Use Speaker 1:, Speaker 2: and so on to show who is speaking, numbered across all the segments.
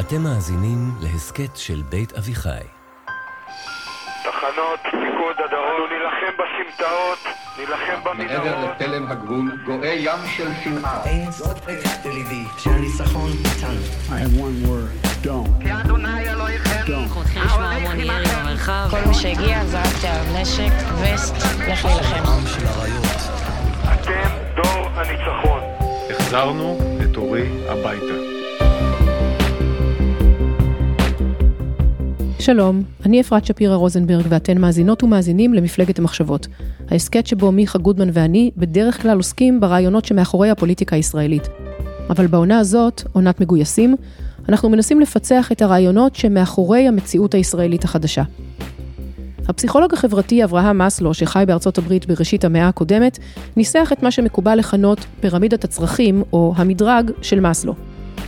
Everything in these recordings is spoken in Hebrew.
Speaker 1: אתם מאזינים להסכת של בית אביחי.
Speaker 2: תחנות, פיקוד הדרום, נילחם בסמטאות, נילחם במנהרות.
Speaker 3: מעבר לתלם הגבול גואה ים של שנאה.
Speaker 4: אין זאת בקעת ליבי, שהניצחון איתנו.
Speaker 5: I have one word, don't.
Speaker 6: אנחנו מתחילים לשמוע המון ירי במרחב. כל מי שהגיע זרקתי עליו נשק, וסט, לך להילחם.
Speaker 2: אתם דור הניצחון.
Speaker 7: החזרנו את אורי הביתה.
Speaker 8: שלום, אני אפרת שפירא רוזנברג ואתן מאזינות ומאזינים למפלגת המחשבות. ההסכת שבו מיכה גודמן ואני בדרך כלל עוסקים ברעיונות שמאחורי הפוליטיקה הישראלית. אבל בעונה הזאת, עונת מגויסים, אנחנו מנסים לפצח את הרעיונות שמאחורי המציאות הישראלית החדשה. הפסיכולוג החברתי אברהם מאסלו, שחי בארצות הברית בראשית המאה הקודמת, ניסח את מה שמקובל לכנות פירמידת הצרכים, או המדרג של מאסלו.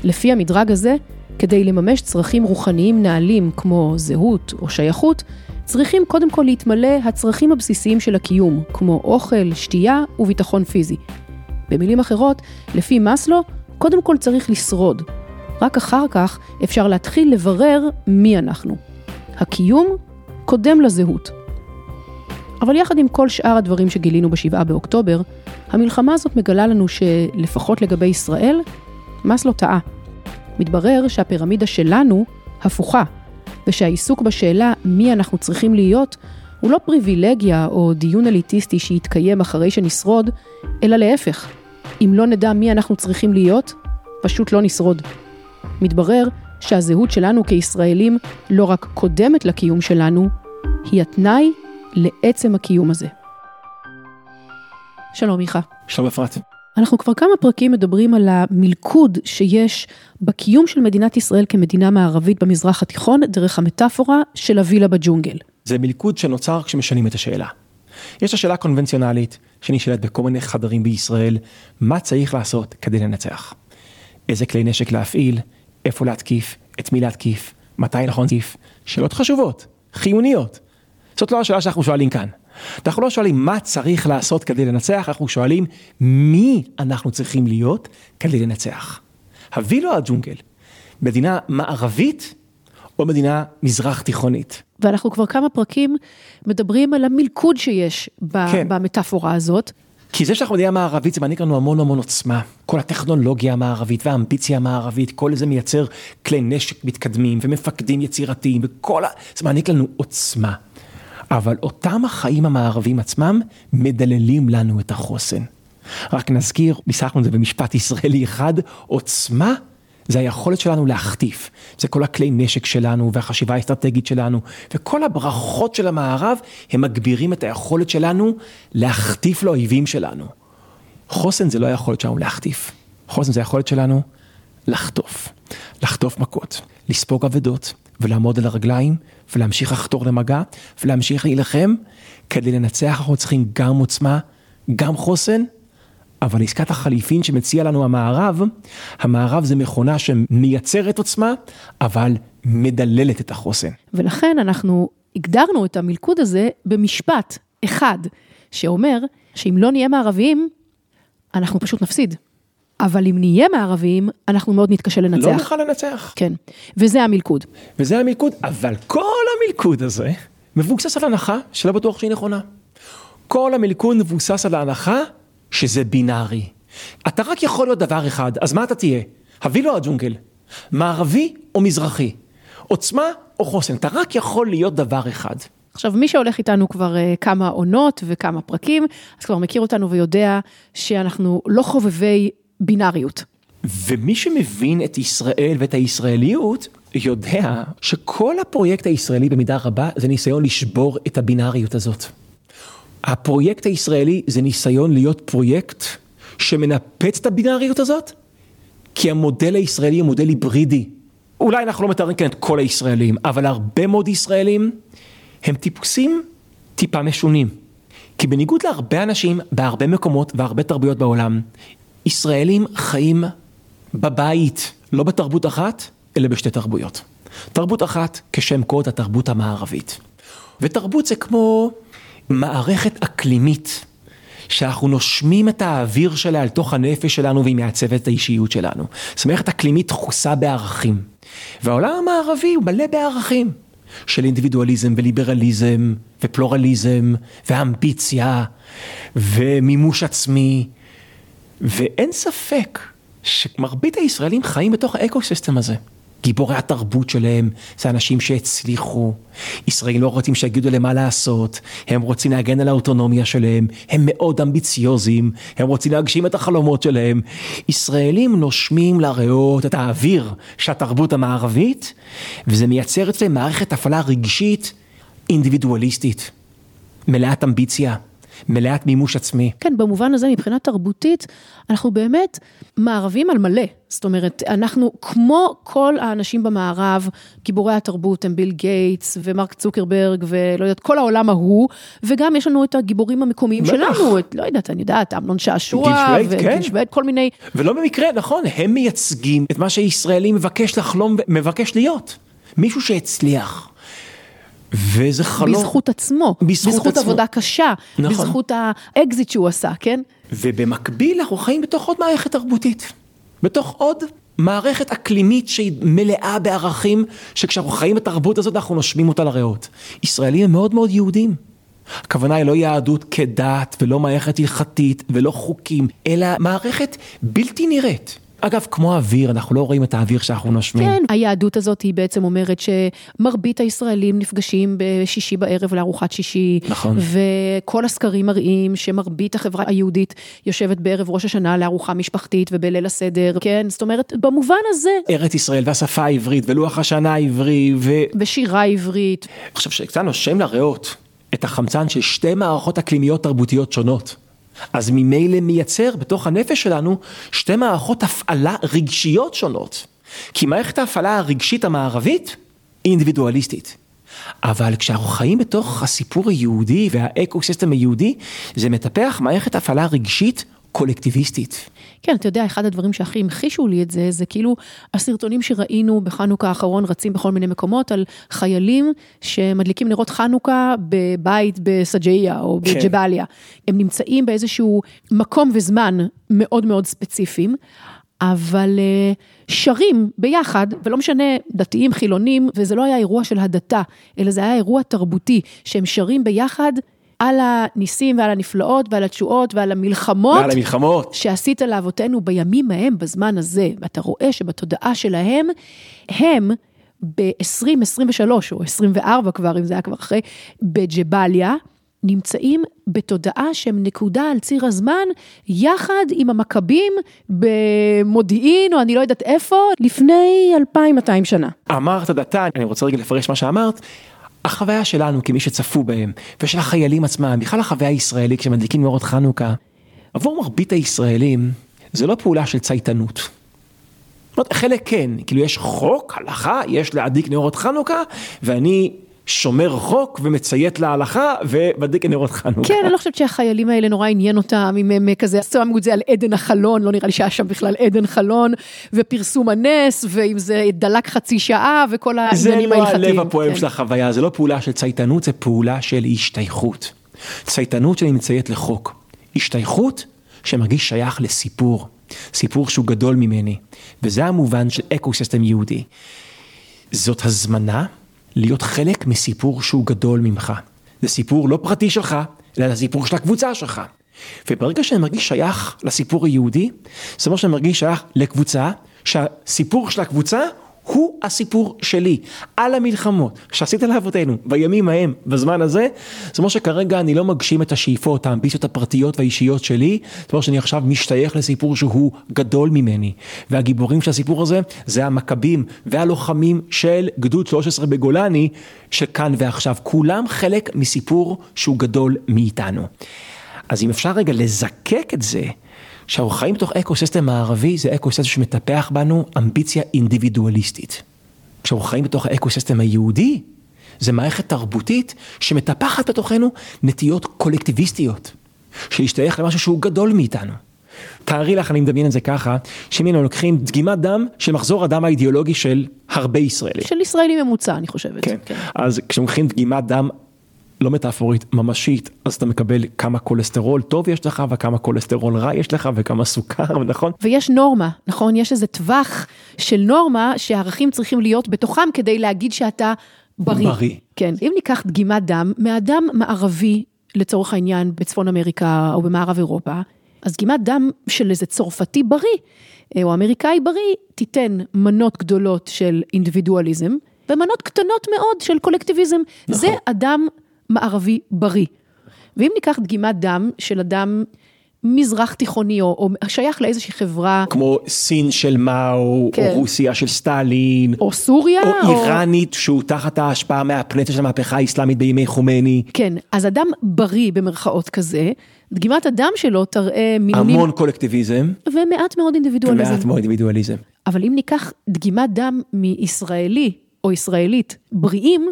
Speaker 8: לפי המדרג הזה, כדי לממש צרכים רוחניים נעלים כמו זהות או שייכות, צריכים קודם כל להתמלא הצרכים הבסיסיים של הקיום, כמו אוכל, שתייה וביטחון פיזי. במילים אחרות, לפי מאסלו, קודם כל צריך לשרוד. רק אחר כך אפשר להתחיל לברר מי אנחנו. הקיום קודם לזהות. אבל יחד עם כל שאר הדברים שגילינו בשבעה באוקטובר, המלחמה הזאת מגלה לנו שלפחות לגבי ישראל, מאסלו טעה. מתברר שהפירמידה שלנו הפוכה, ושהעיסוק בשאלה מי אנחנו צריכים להיות, הוא לא פריבילגיה או דיון אליטיסטי שיתקיים אחרי שנשרוד, אלא להפך. אם לא נדע מי אנחנו צריכים להיות, פשוט לא נשרוד. מתברר שהזהות שלנו כישראלים לא רק קודמת לקיום שלנו, היא התנאי לעצם הקיום הזה. שלום מיכה.
Speaker 9: שלום אפרת.
Speaker 8: אנחנו כבר כמה פרקים מדברים על המלכוד שיש בקיום של מדינת ישראל כמדינה מערבית במזרח התיכון, דרך המטאפורה של הווילה בג'ונגל.
Speaker 9: זה מלכוד שנוצר כשמשנים את השאלה. יש השאלה הקונבנציונלית שנשאלת בכל מיני חדרים בישראל, מה צריך לעשות כדי לנצח? איזה כלי נשק להפעיל, איפה להתקיף, את מי להתקיף, מתי נכון להתקיף, שאלות חשובות, חיוניות. זאת לא השאלה שאנחנו שואלים כאן. אנחנו לא שואלים מה צריך לעשות כדי לנצח, אנחנו שואלים מי אנחנו צריכים להיות כדי לנצח. הווילו הג'ונגל, מדינה מערבית או מדינה מזרח תיכונית?
Speaker 8: ואנחנו כבר כמה פרקים מדברים על המלכוד שיש ב-
Speaker 9: כן.
Speaker 8: במטאפורה הזאת.
Speaker 9: כי זה שאנחנו מדינה מערבית זה מעניק לנו המון המון עוצמה. כל הטכנולוגיה המערבית והאמביציה המערבית, כל זה מייצר כלי נשק מתקדמים ומפקדים יצירתיים וכל ה... זה מעניק לנו עוצמה. אבל אותם החיים המערביים עצמם מדללים לנו את החוסן. רק נזכיר, ניסחנו את זה במשפט ישראלי אחד, עוצמה זה היכולת שלנו להחטיף. זה כל הכלי נשק שלנו והחשיבה האסטרטגית שלנו, וכל הברכות של המערב, הם מגבירים את היכולת שלנו להחטיף לאויבים שלנו. חוסן זה לא היכולת שלנו להחטיף. חוסן זה היכולת שלנו לחטוף. לחטוף מכות, לספוג אבדות, ולעמוד על הרגליים, ולהמשיך לחתור למגע, ולהמשיך להילחם. כדי לנצח אנחנו צריכים גם עוצמה, גם חוסן, אבל עסקת החליפין שמציע לנו המערב, המערב זה מכונה שמייצרת עוצמה, אבל מדללת את החוסן.
Speaker 8: ולכן אנחנו הגדרנו את המלכוד הזה במשפט אחד, שאומר שאם לא נהיה מערביים, אנחנו פשוט נפסיד. אבל אם נהיה מערביים, אנחנו מאוד נתקשה לנצח.
Speaker 9: לא נוכל לנצח.
Speaker 8: כן, וזה המלכוד.
Speaker 9: וזה המלכוד, אבל כל המלכוד הזה מבוסס על הנחה שלא בטוח שהיא נכונה. כל המלכוד מבוסס על ההנחה שזה בינארי. אתה רק יכול להיות דבר אחד, אז מה אתה תהיה? הווילו או הג'ונגל? מערבי או מזרחי? עוצמה או חוסן? אתה רק יכול להיות דבר אחד.
Speaker 8: עכשיו, מי שהולך איתנו כבר uh, כמה עונות וכמה פרקים, אז כבר מכיר אותנו ויודע שאנחנו לא חובבי בינאריות.
Speaker 9: ומי שמבין את ישראל ואת הישראליות, יודע שכל הפרויקט הישראלי במידה רבה זה ניסיון לשבור את הבינאריות הזאת. הפרויקט הישראלי זה ניסיון להיות פרויקט שמנפץ את הבינאריות הזאת, כי המודל הישראלי הוא מודל היברידי. אולי אנחנו לא מתארים כאן את כל הישראלים, אבל הרבה מאוד ישראלים הם טיפוסים טיפה משונים. כי בניגוד להרבה אנשים בהרבה מקומות והרבה תרבויות בעולם, ישראלים חיים בבית, לא בתרבות אחת, אלא בשתי תרבויות. תרבות אחת כשם קוד התרבות המערבית. ותרבות זה כמו מערכת אקלימית שאנחנו נושמים את האוויר שלה אל תוך הנפש שלנו והיא מעצבת את האישיות שלנו. זאת מערכת אקלימית דחוסה בערכים. והעולם המערבי הוא מלא בערכים. של אינדיבידואליזם וליברליזם ופלורליזם ואמביציה ומימוש עצמי. ואין ספק שמרבית הישראלים חיים בתוך ה ecosystem הזה. גיבורי התרבות שלהם זה אנשים שהצליחו, ישראלים לא רוצים שיגידו להם מה לעשות, הם רוצים להגן על האוטונומיה שלהם, הם מאוד אמביציוזים, הם רוצים להגשים את החלומות שלהם. ישראלים נושמים לריאות את האוויר של התרבות המערבית, וזה מייצר אצלם מערכת הפעלה רגשית אינדיבידואליסטית, מלאת אמביציה. מלאת מימוש עצמי.
Speaker 8: כן, במובן הזה, מבחינה תרבותית, אנחנו באמת מערבים על מלא. זאת אומרת, אנחנו, כמו כל האנשים במערב, גיבורי התרבות הם ביל גייטס ומרק צוקרברג ולא יודעת, כל העולם ההוא, וגם יש לנו את הגיבורים המקומיים שלנו, את, לא יודעת, אני יודעת, אמנון שעשוע,
Speaker 9: גיל כן.
Speaker 8: כל מיני...
Speaker 9: ולא במקרה, נכון, הם מייצגים את מה שישראלי מבקש לחלום, מבקש להיות. מישהו שהצליח. וזה חלום.
Speaker 8: בזכות עצמו,
Speaker 9: בזכות,
Speaker 8: בזכות
Speaker 9: עצמו.
Speaker 8: עבודה קשה,
Speaker 9: נכון.
Speaker 8: בזכות האקזיט שהוא עשה, כן?
Speaker 9: ובמקביל אנחנו חיים בתוך עוד מערכת תרבותית. בתוך עוד מערכת אקלימית שהיא מלאה בערכים, שכשאנחנו חיים בתרבות הזאת אנחנו נושמים אותה לריאות. ישראלים הם מאוד מאוד יהודים. הכוונה היא לא יהדות כדת ולא מערכת הלכתית ולא חוקים, אלא מערכת בלתי נראית. אגב, כמו האוויר, אנחנו לא רואים את האוויר שאנחנו נושמים.
Speaker 8: כן, היהדות הזאת היא בעצם אומרת שמרבית הישראלים נפגשים בשישי בערב לארוחת שישי.
Speaker 9: נכון.
Speaker 8: וכל הסקרים מראים שמרבית החברה היהודית יושבת בערב ראש השנה לארוחה משפחתית ובליל הסדר, כן? זאת אומרת, במובן הזה...
Speaker 9: ארץ ישראל והשפה העברית ולוח השנה העברי ו...
Speaker 8: ושירה עברית.
Speaker 9: עכשיו, כשקצת נושם לריאות את החמצן של שתי מערכות אקלימיות תרבותיות שונות. אז ממילא מייצר בתוך הנפש שלנו שתי מערכות הפעלה רגשיות שונות. כי מערכת ההפעלה הרגשית המערבית היא אינדיבידואליסטית. אבל כשאנחנו חיים בתוך הסיפור היהודי והאקו-סיסטם היהודי, זה מטפח מערכת הפעלה רגשית קולקטיביסטית.
Speaker 8: כן, אתה יודע, אחד הדברים שהכי המחישו לי את זה, זה כאילו הסרטונים שראינו בחנוכה האחרון רצים בכל מיני מקומות על חיילים שמדליקים נרות חנוכה בבית בסג'איה או
Speaker 9: כן.
Speaker 8: בג'באליה. הם נמצאים באיזשהו מקום וזמן מאוד מאוד ספציפיים. אבל אה, שרים ביחד, ולא משנה, דתיים, חילונים, וזה לא היה אירוע של הדתה, אלא זה היה אירוע תרבותי, שהם שרים ביחד על הניסים ועל הנפלאות ועל התשועות ועל המלחמות.
Speaker 9: ועל המלחמות.
Speaker 8: שעשית לאבותינו בימים ההם, בזמן הזה, ואתה רואה שבתודעה שלהם, הם ב-2023 או 24 כבר, אם זה היה כבר אחרי, בג'באליה, נמצאים בתודעה שהם נקודה על ציר הזמן, יחד עם המכבים במודיעין, או אני לא יודעת איפה, לפני 2,200 שנה.
Speaker 9: אמרת דתה, אני רוצה רגע לפרש מה שאמרת. החוויה שלנו כמי שצפו בהם, ושל החיילים עצמם, בכלל החוויה הישראלית כשמדליקים נרות חנוכה, עבור מרבית הישראלים, זה לא פעולה של צייתנות. חלק כן, כאילו יש חוק, הלכה, יש להדליק נרות חנוכה, ואני שומר חוק ומציית להלכה ומדליק נרות חנוכה.
Speaker 8: כן, אני לא חושבת שהחיילים האלה נורא עניין אותם, אם הם כזה שמו את זה על עדן החלון, לא נראה לי שהיה שם בכלל עדן חלון, ופרסום הנס, ואם זה דלק חצי שעה, וכל העניינים
Speaker 9: זה לא
Speaker 8: ההלכתיים.
Speaker 9: הלב הפועם
Speaker 8: כן.
Speaker 9: של החוויה, זה לא פעולה של צייתנות, זה פעולה של השתייכות. צייתנות שאני מציית לחוק. השתייכות שמרגיש שייך לסיפור. סיפור שהוא גדול ממני. וזה המובן של ecosystem יהודי. זאת הזמנה להיות חלק מסיפור שהוא גדול ממך. זה סיפור לא פרטי שלך, אלא זה סיפור של הקבוצה שלך. וברגע שאני מרגיש שייך לסיפור היהודי, זה אומר שאני מרגיש שייך לקבוצה, שהסיפור של הקבוצה הוא הסיפור שלי, על המלחמות שעשית לאבותינו בימים ההם, בזמן הזה, זאת אומרת שכרגע אני לא מגשים את השאיפות, האמביציות הפרטיות והאישיות שלי, זאת אומרת שאני עכשיו משתייך לסיפור שהוא גדול ממני, והגיבורים של הסיפור הזה זה המכבים והלוחמים של גדוד 13 בגולני, שכאן ועכשיו, כולם חלק מסיפור שהוא גדול מאיתנו. אז אם אפשר רגע לזקק את זה, שאנחנו חיים בתוך ecosystem מערבי, זה ecosystem שמטפח בנו אמביציה אינדיבידואליסטית. כשאנחנו חיים בתוך ה ecosystem היהודי, זה מערכת תרבותית שמטפחת בתוכנו נטיות קולקטיביסטיות, שהשתייך למשהו שהוא גדול מאיתנו. תארי לך, אני מדמיין את זה ככה, שאם היינו לוקחים דגימת דם של מחזור הדם האידיאולוגי של הרבה ישראלים.
Speaker 8: של ישראלי ממוצע, אני חושבת.
Speaker 9: כן. אז כשלוקחים דגימת דם לא מטאפורית, ממשית, אז אתה מקבל כמה כולסטרול טוב יש לך וכמה כולסטרול רע יש לך וכמה סוכר, נכון?
Speaker 8: ויש נורמה, נכון? יש איזה טווח של נורמה שהערכים צריכים להיות בתוכם כדי להגיד שאתה בריא.
Speaker 9: בריא.
Speaker 8: כן, אם ניקח דגימת דם מאדם מערבי, לצורך העניין, בצפון אמריקה או במערב אירופה, אז דגימת דם של איזה צרפתי בריא, אה, או אמריקאי בריא, תיתן מנות גדולות של אינדיבידואליזם, ומנות קטנות מאוד של קולקטיביזם. נכון. זה אדם מערבי בריא. ואם ניקח דגימת דם של אדם מזרח תיכוני, או, או שייך לאיזושהי חברה...
Speaker 9: כמו סין של מאו,
Speaker 8: כן.
Speaker 9: או רוסיה של סטלין.
Speaker 8: או סוריה,
Speaker 9: או איראנית, שהוא תחת ההשפעה מהפנטה של המהפכה האסלאמית בימי חומני.
Speaker 8: כן, אז אדם בריא במרכאות כזה, דגימת הדם שלו תראה מינונים...
Speaker 9: המון קולקטיביזם,
Speaker 8: ומעט מאוד אינדיבידואליזם.
Speaker 9: ומעט מאוד אינדיבידואליזם.
Speaker 8: אבל אם ניקח דגימת דם מישראלי או ישראלית בריאים,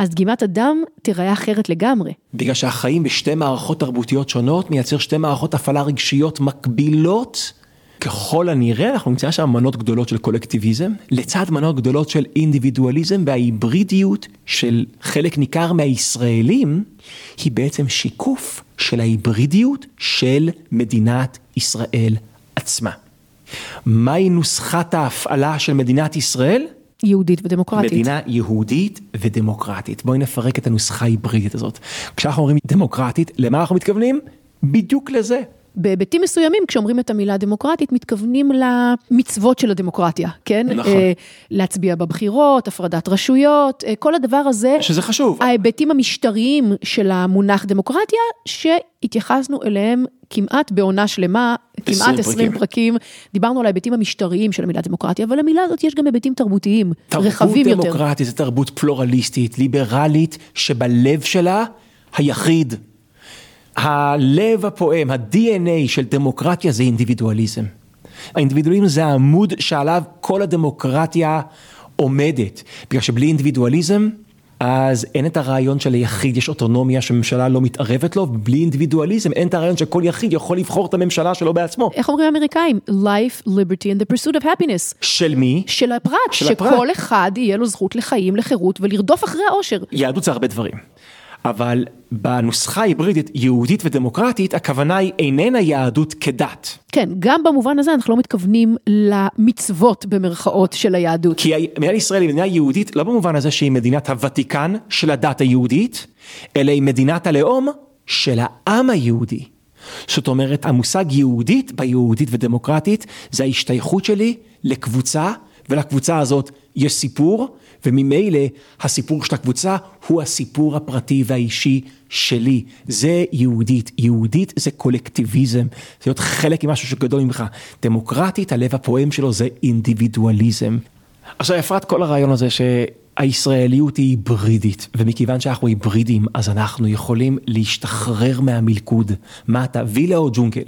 Speaker 8: אז דגימת הדם תיראה אחרת לגמרי.
Speaker 9: בגלל שהחיים בשתי מערכות תרבותיות שונות מייצר שתי מערכות הפעלה רגשיות מקבילות. ככל הנראה אנחנו נמצא שם מנות גדולות של קולקטיביזם, לצד מנות גדולות של אינדיבידואליזם וההיברידיות של חלק ניכר מהישראלים, היא בעצם שיקוף של ההיברידיות של מדינת ישראל עצמה. מהי נוסחת ההפעלה של מדינת ישראל?
Speaker 8: יהודית ודמוקרטית.
Speaker 9: מדינה יהודית ודמוקרטית. בואי נפרק את הנוסחה ההיברידית הזאת. כשאנחנו אומרים דמוקרטית, למה אנחנו מתכוונים? בדיוק לזה.
Speaker 8: בהיבטים מסוימים, כשאומרים את המילה דמוקרטית, מתכוונים למצוות של הדמוקרטיה, כן?
Speaker 9: נכון.
Speaker 8: אה, להצביע בבחירות, הפרדת רשויות, אה, כל הדבר הזה.
Speaker 9: שזה חשוב.
Speaker 8: ההיבטים המשטריים של המונח דמוקרטיה, שהתייחסנו אליהם כמעט בעונה שלמה, כמעט 20
Speaker 9: פרקים.
Speaker 8: פרקים. דיברנו על ההיבטים המשטריים של המילה דמוקרטיה, אבל למילה הזאת יש גם היבטים תרבותיים,
Speaker 9: תרבות
Speaker 8: רחבים יותר.
Speaker 9: דמוקרטית זה תרבות פלורליסטית, ליברלית, שבלב שלה היחיד. הלב הפועם, ה-DNA של דמוקרטיה זה אינדיבידואליזם. האינדיבידואליזם זה העמוד שעליו כל הדמוקרטיה עומדת. בגלל שבלי אינדיבידואליזם, אז אין את הרעיון שליחיד יש אוטונומיה שממשלה לא מתערבת לו, ובלי אינדיבידואליזם אין את הרעיון שכל יחיד יכול לבחור את הממשלה שלו בעצמו.
Speaker 8: איך אומרים האמריקאים? Life, liberty and the pursuit of happiness.
Speaker 9: של מי?
Speaker 8: של הפרט,
Speaker 9: של הפרט.
Speaker 8: שכל אחד יהיה לו זכות לחיים, לחירות ולרדוף אחרי האושר.
Speaker 9: יהדות זה הרבה דברים. אבל בנוסחה ההיברידית יהודית ודמוקרטית, הכוונה היא איננה יהדות כדת.
Speaker 8: כן, גם במובן הזה אנחנו לא מתכוונים למצוות במרכאות של היהדות.
Speaker 9: כי מדינת ישראל היא מדינה יהודית לא במובן הזה שהיא מדינת הוותיקן של הדת היהודית, אלא היא מדינת הלאום של העם היהודי. זאת אומרת, המושג יהודית ביהודית ודמוקרטית זה ההשתייכות שלי לקבוצה, ולקבוצה הזאת יש סיפור, וממילא הסיפור של הקבוצה הוא הסיפור הפרטי והאישי שלי. זה יהודית. יהודית זה קולקטיביזם, זה להיות חלק ממשהו שגדול ממך. דמוקרטית, הלב הפועם שלו זה אינדיבידואליזם. עכשיו אפרת, כל הרעיון הזה שהישראליות היא היברידית, ומכיוון שאנחנו היברידים, אז אנחנו יכולים להשתחרר מהמלכוד. מה אתה, וילה או ג'ונגל?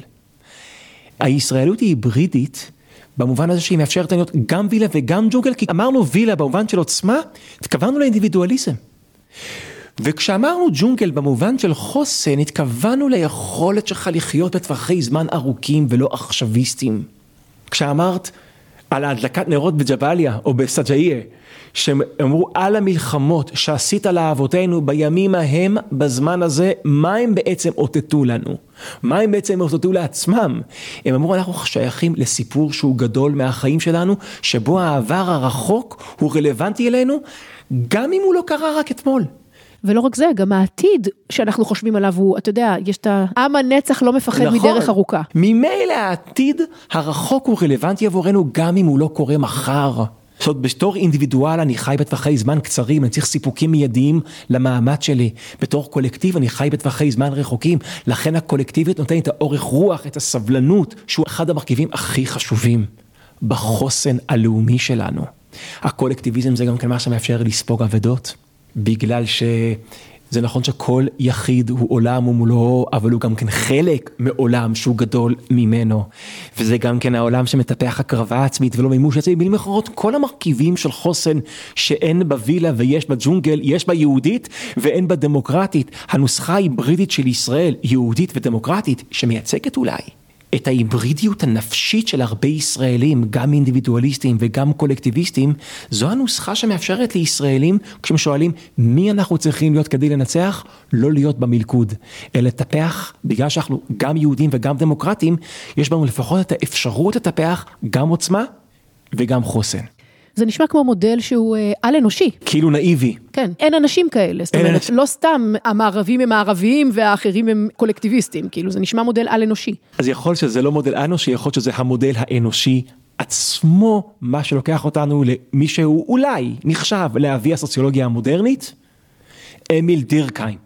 Speaker 9: הישראליות היא היברידית. במובן הזה שהיא מאפשרת להיות גם וילה וגם ג'ונגל, כי אמרנו וילה במובן של עוצמה, התכוונו לאינדיבידואליזם. וכשאמרנו ג'ונגל במובן של חוסן, התכוונו ליכולת שלך לחיות בטווחי זמן ארוכים ולא עכשוויסטים. כשאמרת על ההדלקת נרות בג'באליה או בסג'איה, שהם אמרו על המלחמות שעשית לאבותינו בימים ההם, בזמן הזה, מה הם בעצם אותתו לנו? מה הם בעצם אותתו לעצמם? הם אמרו אנחנו שייכים לסיפור שהוא גדול מהחיים שלנו, שבו העבר הרחוק הוא רלוונטי אלינו, גם אם הוא לא קרה רק אתמול.
Speaker 8: ולא רק זה, גם העתיד שאנחנו חושבים עליו הוא, אתה יודע, יש את ה... עם הנצח לא מפחד
Speaker 9: נכון.
Speaker 8: מדרך ארוכה.
Speaker 9: ממילא העתיד הרחוק הוא רלוונטי עבורנו גם אם הוא לא קורה מחר. זאת אומרת, בתור אינדיבידואל אני חי בטווחי זמן קצרים, אני צריך סיפוקים מיידיים למעמד שלי. בתור קולקטיב אני חי בטווחי זמן רחוקים, לכן הקולקטיביות נותנת את האורך רוח, את הסבלנות, שהוא אחד המרכיבים הכי חשובים בחוסן הלאומי שלנו. הקולקטיביזם זה גם כן מה שמאפשר לספוג אבדות, בגלל שזה נכון שכל יחיד הוא עולם ומולו, אבל הוא גם כן חלק מעולם שהוא גדול ממנו. וזה גם כן העולם שמטפח הקרבה עצמית ולא מימוש עצמי, במילים אחרות, כל המרכיבים של חוסן שאין בווילה ויש בג'ונגל, יש בה יהודית ואין בה דמוקרטית. הנוסחה ההיברידית של ישראל, יהודית ודמוקרטית, שמייצגת אולי את ההיברידיות הנפשית של הרבה ישראלים, גם אינדיבידואליסטים וגם קולקטיביסטים, זו הנוסחה שמאפשרת לישראלים, כשהם שואלים מי אנחנו צריכים להיות כדי לנצח, לא להיות במלכוד, אלא לטפח, בגלל שאנחנו גם יהודים וגם דמוקרטים, יש בנו לפחות את האפשרות לטפח גם עוצמה וגם חוסן.
Speaker 8: זה נשמע כמו מודל שהוא אה, על-אנושי.
Speaker 9: כאילו נאיבי.
Speaker 8: כן, אין אנשים כאלה, זאת אומרת,
Speaker 9: אנשים.
Speaker 8: לא סתם המערבים הם מערביים והאחרים הם קולקטיביסטים, כאילו זה נשמע מודל על-אנושי.
Speaker 9: אז יכול שזה לא מודל אנושי, יכול להיות שזה המודל האנושי עצמו, מה שלוקח אותנו למי שהוא אולי נחשב לאבי הסוציולוגיה המודרנית, אמיל דירקהיים.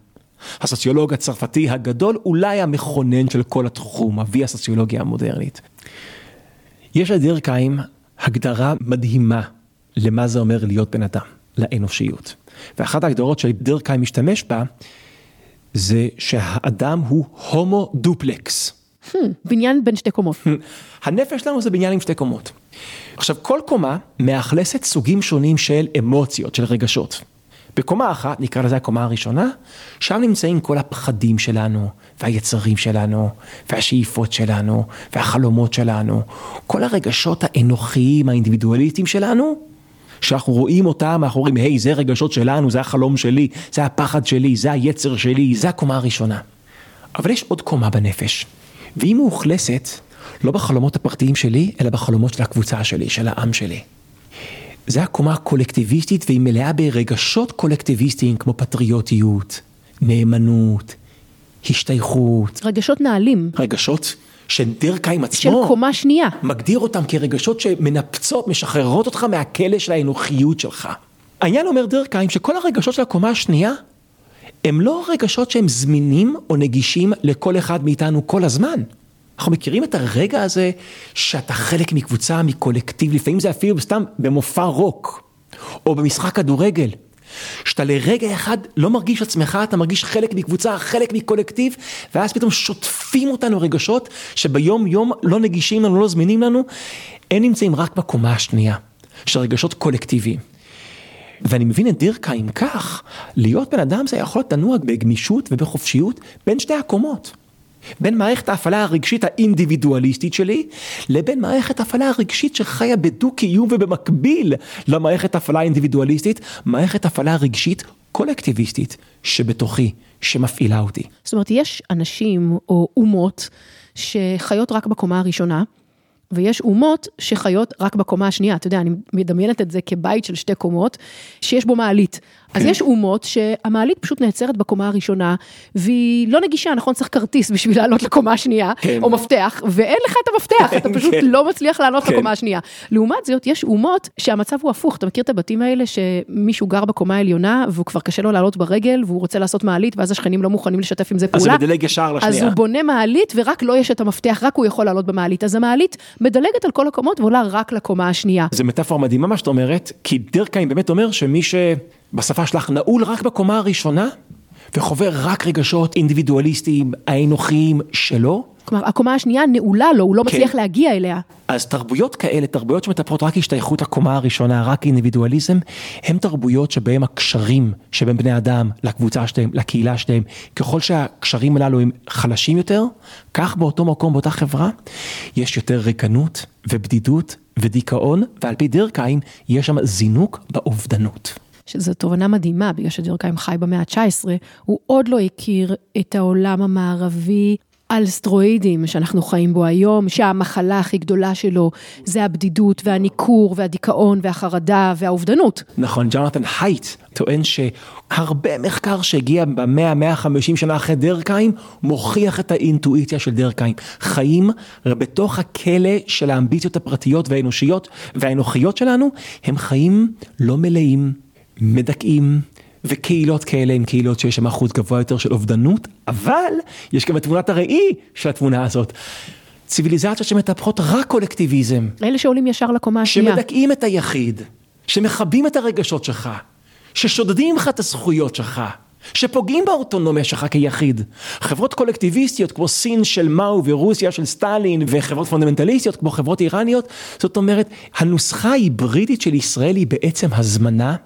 Speaker 9: הסוציולוג הצרפתי הגדול, אולי המכונן של כל התחום, אבי הסוציולוגיה המודרנית. יש לדירקהיים הגדרה מדהימה למה זה אומר להיות בן אדם, לאנושיות. ואחת ההגדרות שדירקהיים משתמש בה, זה שהאדם הוא הומו דופלקס.
Speaker 8: בניין בין שתי קומות.
Speaker 9: הנפש שלנו זה בניין עם שתי קומות. עכשיו, כל קומה מאכלסת סוגים שונים של אמוציות, של רגשות. בקומה אחת, נקרא לזה הקומה הראשונה, שם נמצאים כל הפחדים שלנו, והיצרים שלנו, והשאיפות שלנו, והחלומות שלנו, כל הרגשות האנוכיים, האינדיבידואליסטיים שלנו, שאנחנו רואים אותם, אנחנו אומרים, היי, זה רגשות שלנו, זה החלום שלי, זה הפחד שלי, זה היצר שלי, זה הקומה הראשונה. אבל יש עוד קומה בנפש, והיא מאוכלסת לא בחלומות הפרטיים שלי, אלא בחלומות של הקבוצה שלי, של העם שלי. זה הקומה הקולקטיביסטית והיא מלאה ברגשות קולקטיביסטיים כמו פטריוטיות, נאמנות, השתייכות,
Speaker 8: רגשות נעלים,
Speaker 9: רגשות שדרקהיים
Speaker 8: של
Speaker 9: עצמו
Speaker 8: קומה שנייה.
Speaker 9: מגדיר אותם כרגשות שמנפצות, משחררות אותך מהכלא של האנוכיות שלך. העניין אומר דרקהיים שכל הרגשות של הקומה השנייה הם לא רגשות שהם זמינים או נגישים לכל אחד מאיתנו כל הזמן. אנחנו מכירים את הרגע הזה שאתה חלק מקבוצה, מקולקטיב, לפעמים זה אפילו סתם במופע רוק, או במשחק כדורגל. שאתה לרגע אחד לא מרגיש עצמך, אתה מרגיש חלק מקבוצה, חלק מקולקטיב, ואז פתאום שוטפים אותנו רגשות שביום יום לא נגישים לנו, לא זמינים לנו, הם נמצאים רק בקומה השנייה, של רגשות קולקטיביים. ואני מבין את דירקהיים כך, להיות בן אדם זה יכול לנוע בגמישות ובחופשיות בין שתי הקומות. בין מערכת ההפעלה הרגשית האינדיבידואליסטית שלי, לבין מערכת ההפעלה הרגשית שחיה בדו-קיום ובמקביל למערכת ההפעלה האינדיבידואליסטית, מערכת הפעלה רגשית קולקטיביסטית שבתוכי, שמפעילה אותי.
Speaker 8: זאת אומרת, יש אנשים או אומות שחיות רק בקומה הראשונה, ויש אומות שחיות רק בקומה השנייה. אתה יודע, אני מדמיינת את זה כבית של שתי קומות, שיש בו מעלית. אז יש אומות שהמעלית פשוט נעצרת בקומה הראשונה, והיא לא נגישה, נכון? צריך כרטיס בשביל לעלות לקומה השנייה,
Speaker 9: כן.
Speaker 8: או מפתח, ואין לך את המפתח, אתה פשוט
Speaker 9: כן.
Speaker 8: לא מצליח לעלות
Speaker 9: כן.
Speaker 8: לקומה השנייה. לעומת זאת, יש אומות שהמצב הוא הפוך. אתה מכיר את הבתים האלה שמישהו גר בקומה העליונה, והוא כבר קשה לו לעלות ברגל, והוא רוצה לעשות מעלית, ואז השכנים לא מוכנים לשתף עם זה
Speaker 9: אז
Speaker 8: פעולה.
Speaker 9: זה מדלג ישר
Speaker 8: אז
Speaker 9: לשנייה.
Speaker 8: הוא בונה מעלית ורק לו יש את המפתח, רק הוא יכול לעלות במעלית. אז המעלית מדלגת על כל הקומות ועולה רק לקומה השנייה.
Speaker 9: זה מטאפורה מדהימה מה שאת אומרת, כי דרקהיים באמת אומר שמי שבשפה שלך נעול רק בקומה הראשונה, וחווה רק רגשות אינדיבידואליסטיים, האנוכיים שלו,
Speaker 8: כלומר, הקומה השנייה נעולה לו, הוא לא מצליח
Speaker 9: כן.
Speaker 8: להגיע אליה.
Speaker 9: אז תרבויות כאלה, תרבויות שמטפחות רק השתייכות לקומה הראשונה, רק אינדיבידואליזם, הם תרבויות שבהם הקשרים שבין בני אדם לקבוצה שלהם, לקהילה שלהם, ככל שהקשרים הללו הם חלשים יותר, כך באותו מקום, באותה חברה, יש יותר ריקנות ובדידות ודיכאון, ועל פי דרקהיים יש שם זינוק באובדנות.
Speaker 8: שזו תובנה מדהימה, בגלל שדרקהיים חי במאה ה-19, הוא עוד לא הכיר את העולם המערבי על סטרואידים שאנחנו חיים בו היום, שהמחלה הכי גדולה שלו זה הבדידות והניכור והדיכאון והחרדה והאובדנות.
Speaker 9: נכון, ג'ונתן הייט טוען שהרבה מחקר שהגיע במאה, מאה חמישים שנה אחרי דרקהיים, מוכיח את האינטואיציה של דרקהיים. חיים בתוך הכלא של האמביציות הפרטיות והאנושיות והאנוכיות שלנו, הם חיים לא מלאים, מדכאים. וקהילות כאלה הן קהילות שיש שם אחוז גבוה יותר של אובדנות, אבל יש גם את תמונת הראי של התמונה הזאת. ציוויליזציות שמטפחות רק קולקטיביזם,
Speaker 8: אלה שעולים ישר לקומה השנייה.
Speaker 9: שמדכאים את היחיד, שמכבים את הרגשות שלך, ששודדים ממך את הזכויות שלך, שפוגעים באוטונומיה שלך כיחיד. חברות קולקטיביסטיות כמו סין של מאו ורוסיה של סטלין וחברות פונדמנטליסטיות כמו חברות איראניות, זאת אומרת, הנוסחה ההיברידית של ישראל היא בעצם הזמנה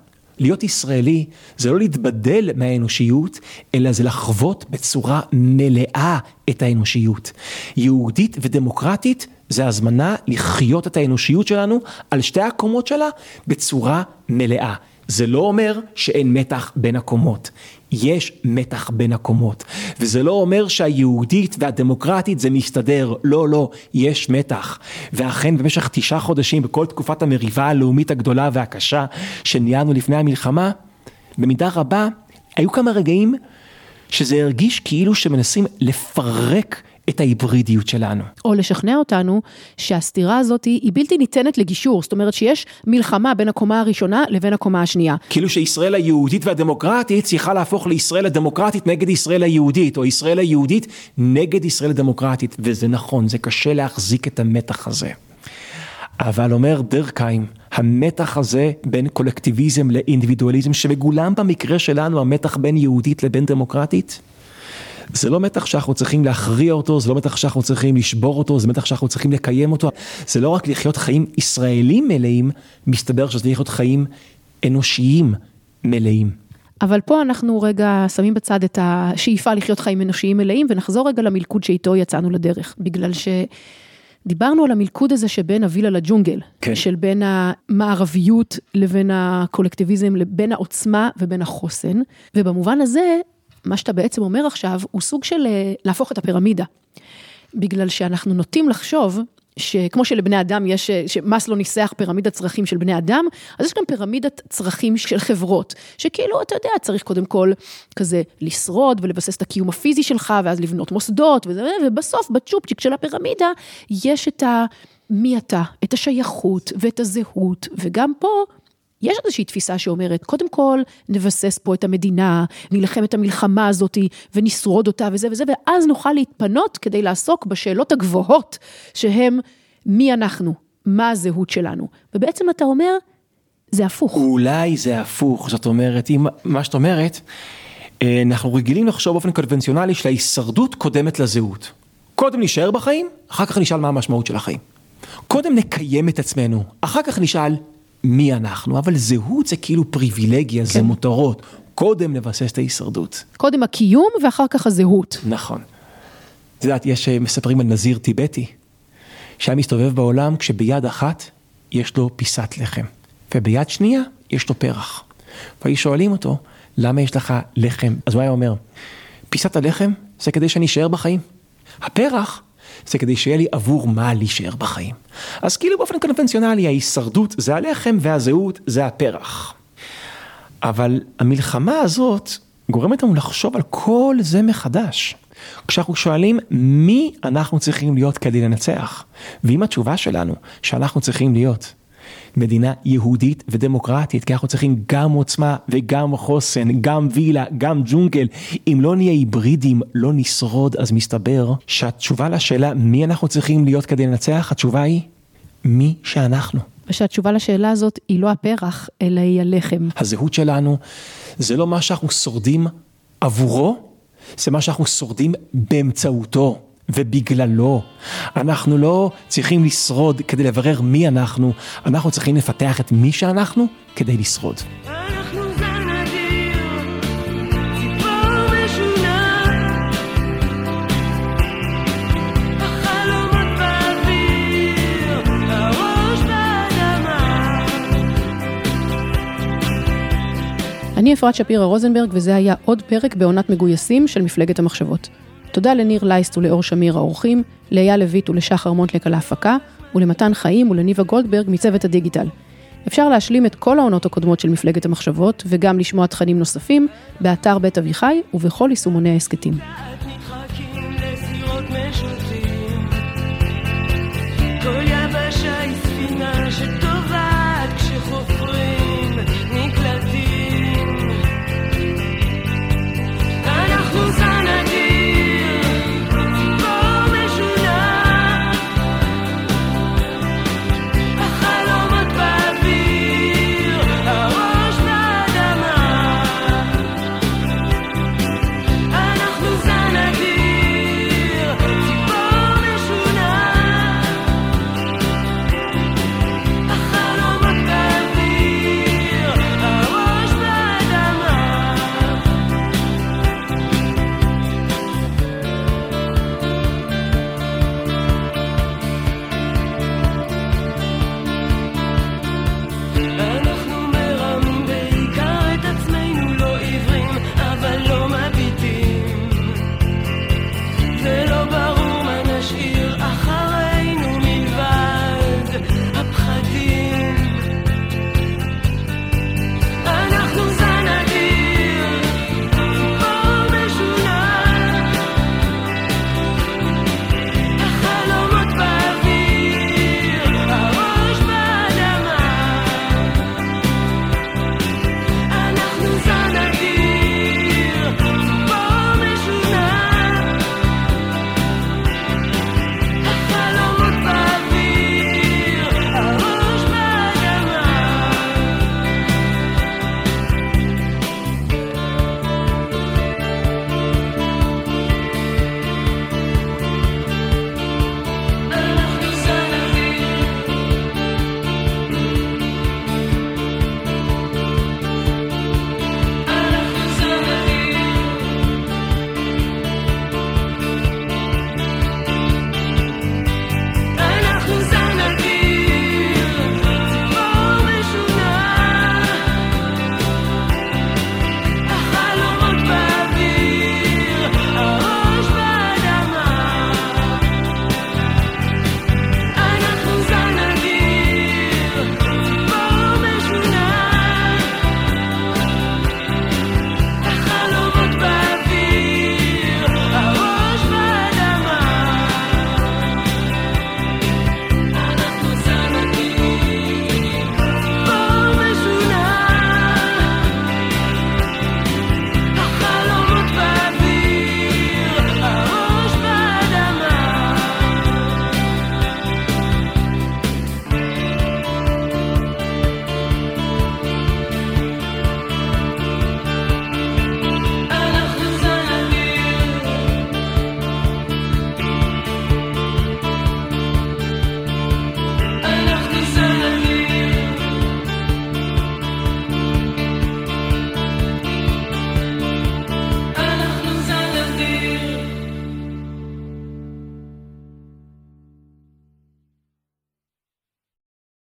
Speaker 9: להיות ישראלי זה לא להתבדל מהאנושיות, אלא זה לחוות בצורה מלאה את האנושיות. יהודית ודמוקרטית זה הזמנה לחיות את האנושיות שלנו על שתי הקומות שלה בצורה מלאה. זה לא אומר שאין מתח בין הקומות. יש מתח בין הקומות. וזה לא אומר שהיהודית והדמוקרטית זה מסתדר. לא, לא, יש מתח. ואכן במשך תשעה חודשים, בכל תקופת המריבה הלאומית הגדולה והקשה שניהלנו לפני המלחמה, במידה רבה היו כמה רגעים שזה הרגיש כאילו שמנסים לפרק את ההיברידיות שלנו.
Speaker 8: או לשכנע אותנו שהסתירה הזאת היא בלתי ניתנת לגישור, זאת אומרת שיש מלחמה בין הקומה הראשונה לבין הקומה השנייה.
Speaker 9: כאילו שישראל היהודית והדמוקרטית צריכה להפוך לישראל הדמוקרטית נגד ישראל היהודית, או ישראל היהודית נגד ישראל הדמוקרטית, וזה נכון, זה קשה להחזיק את המתח הזה. אבל אומר דרקהיים, המתח הזה בין קולקטיביזם לאינדיבידואליזם, שמגולם במקרה שלנו המתח בין יהודית לבין דמוקרטית, זה לא מתח שאנחנו צריכים להכריע אותו, זה לא מתח שאנחנו צריכים לשבור אותו, זה מתח שאנחנו צריכים לקיים אותו. זה לא רק לחיות חיים ישראלים מלאים, מסתבר שזה לחיות חיים אנושיים מלאים.
Speaker 8: אבל פה אנחנו רגע שמים בצד את השאיפה לחיות חיים אנושיים מלאים, ונחזור רגע למלכוד שאיתו יצאנו לדרך, בגלל ש... דיברנו על המלכוד הזה שבין הווילה לג'ונגל, כן. של בין המערביות לבין הקולקטיביזם, לבין העוצמה ובין החוסן, ובמובן הזה מה שאתה בעצם אומר עכשיו, הוא סוג של אה, להפוך את הפירמידה. בגלל שאנחנו נוטים לחשוב שכמו שלבני אדם יש, אה, שמאסלו ניסח פירמידת צרכים של בני אדם, אז יש גם פירמידת צרכים של חברות, שכאילו, אתה יודע, צריך קודם כל כזה לשרוד ולבסס את הקיום הפיזי שלך, ואז לבנות מוסדות, וזה, ובסוף בצ'ופצ'יק של הפירמידה, יש את ה... מי אתה, את השייכות ואת הזהות, וגם פה יש איזושהי תפיסה שאומרת, קודם כל נבסס פה את המדינה, נילחם את המלחמה הזאת ונשרוד אותה וזה וזה, ואז נוכל להתפנות כדי לעסוק בשאלות הגבוהות, שהם מי אנחנו, מה הזהות שלנו. ובעצם אתה אומר, זה הפוך.
Speaker 9: אולי זה הפוך, זאת אומרת, אם מה שאת אומרת, אה, אנחנו רגילים לחשוב באופן קונבנציונלי שההישרדות קודמת לזהות. קודם נשאר בחיים, אחר כך נשאל מה המשמעות של החיים. קודם נקיים את עצמנו, אחר כך נשאל מי אנחנו, אבל זהות זה כאילו פריבילגיה, כן. זה מותרות. קודם לבסס את ההישרדות.
Speaker 8: קודם הקיום ואחר כך הזהות.
Speaker 9: נכון. את יודעת, יש, אה, מספרים על נזיר טיבטי, שהיה מסתובב בעולם כשביד אחת יש לו פיסת לחם, וביד שנייה יש לו פרח. והיו שואלים אותו, למה יש לך לחם? אז הוא היה אומר, פיסת הלחם זה כדי שאני אשאר בחיים. הפרח זה כדי שיהיה לי עבור מה להישאר בחיים. אז כאילו באופן קונבנציונלי ההישרדות זה הלחם והזהות זה הפרח. אבל המלחמה הזאת גורמת לנו לחשוב על כל זה מחדש. כשאנחנו שואלים מי אנחנו צריכים להיות כדי לנצח, ואם התשובה שלנו שאנחנו צריכים להיות מדינה יהודית ודמוקרטית, כי אנחנו צריכים גם עוצמה וגם חוסן, גם וילה, גם ג'ונגל. אם לא נהיה היברידים, לא נשרוד, אז מסתבר שהתשובה לשאלה מי אנחנו צריכים להיות כדי לנצח, התשובה היא מי שאנחנו.
Speaker 8: ושהתשובה לשאלה הזאת היא לא הפרח, אלא היא הלחם.
Speaker 9: הזהות שלנו זה לא מה שאנחנו שורדים עבורו, זה מה שאנחנו שורדים באמצעותו. ובגללו. אנחנו לא צריכים לשרוד כדי לברר מי אנחנו, אנחנו צריכים לפתח את מי שאנחנו כדי לשרוד.
Speaker 8: אני אפרת שפירא רוזנברג, וזה היה עוד פרק בעונת מגויסים של מפלגת המחשבות. תודה לניר לייסט ולאור שמיר האורחים, לאייל לויט ולשחר מונטלק על ההפקה, ולמתן חיים ולניבה גולדברג מצוות הדיגיטל. אפשר להשלים את כל העונות הקודמות של מפלגת המחשבות, וגם לשמוע תכנים נוספים, באתר בית אביחי ובכל יישומוני ההסכתים. כל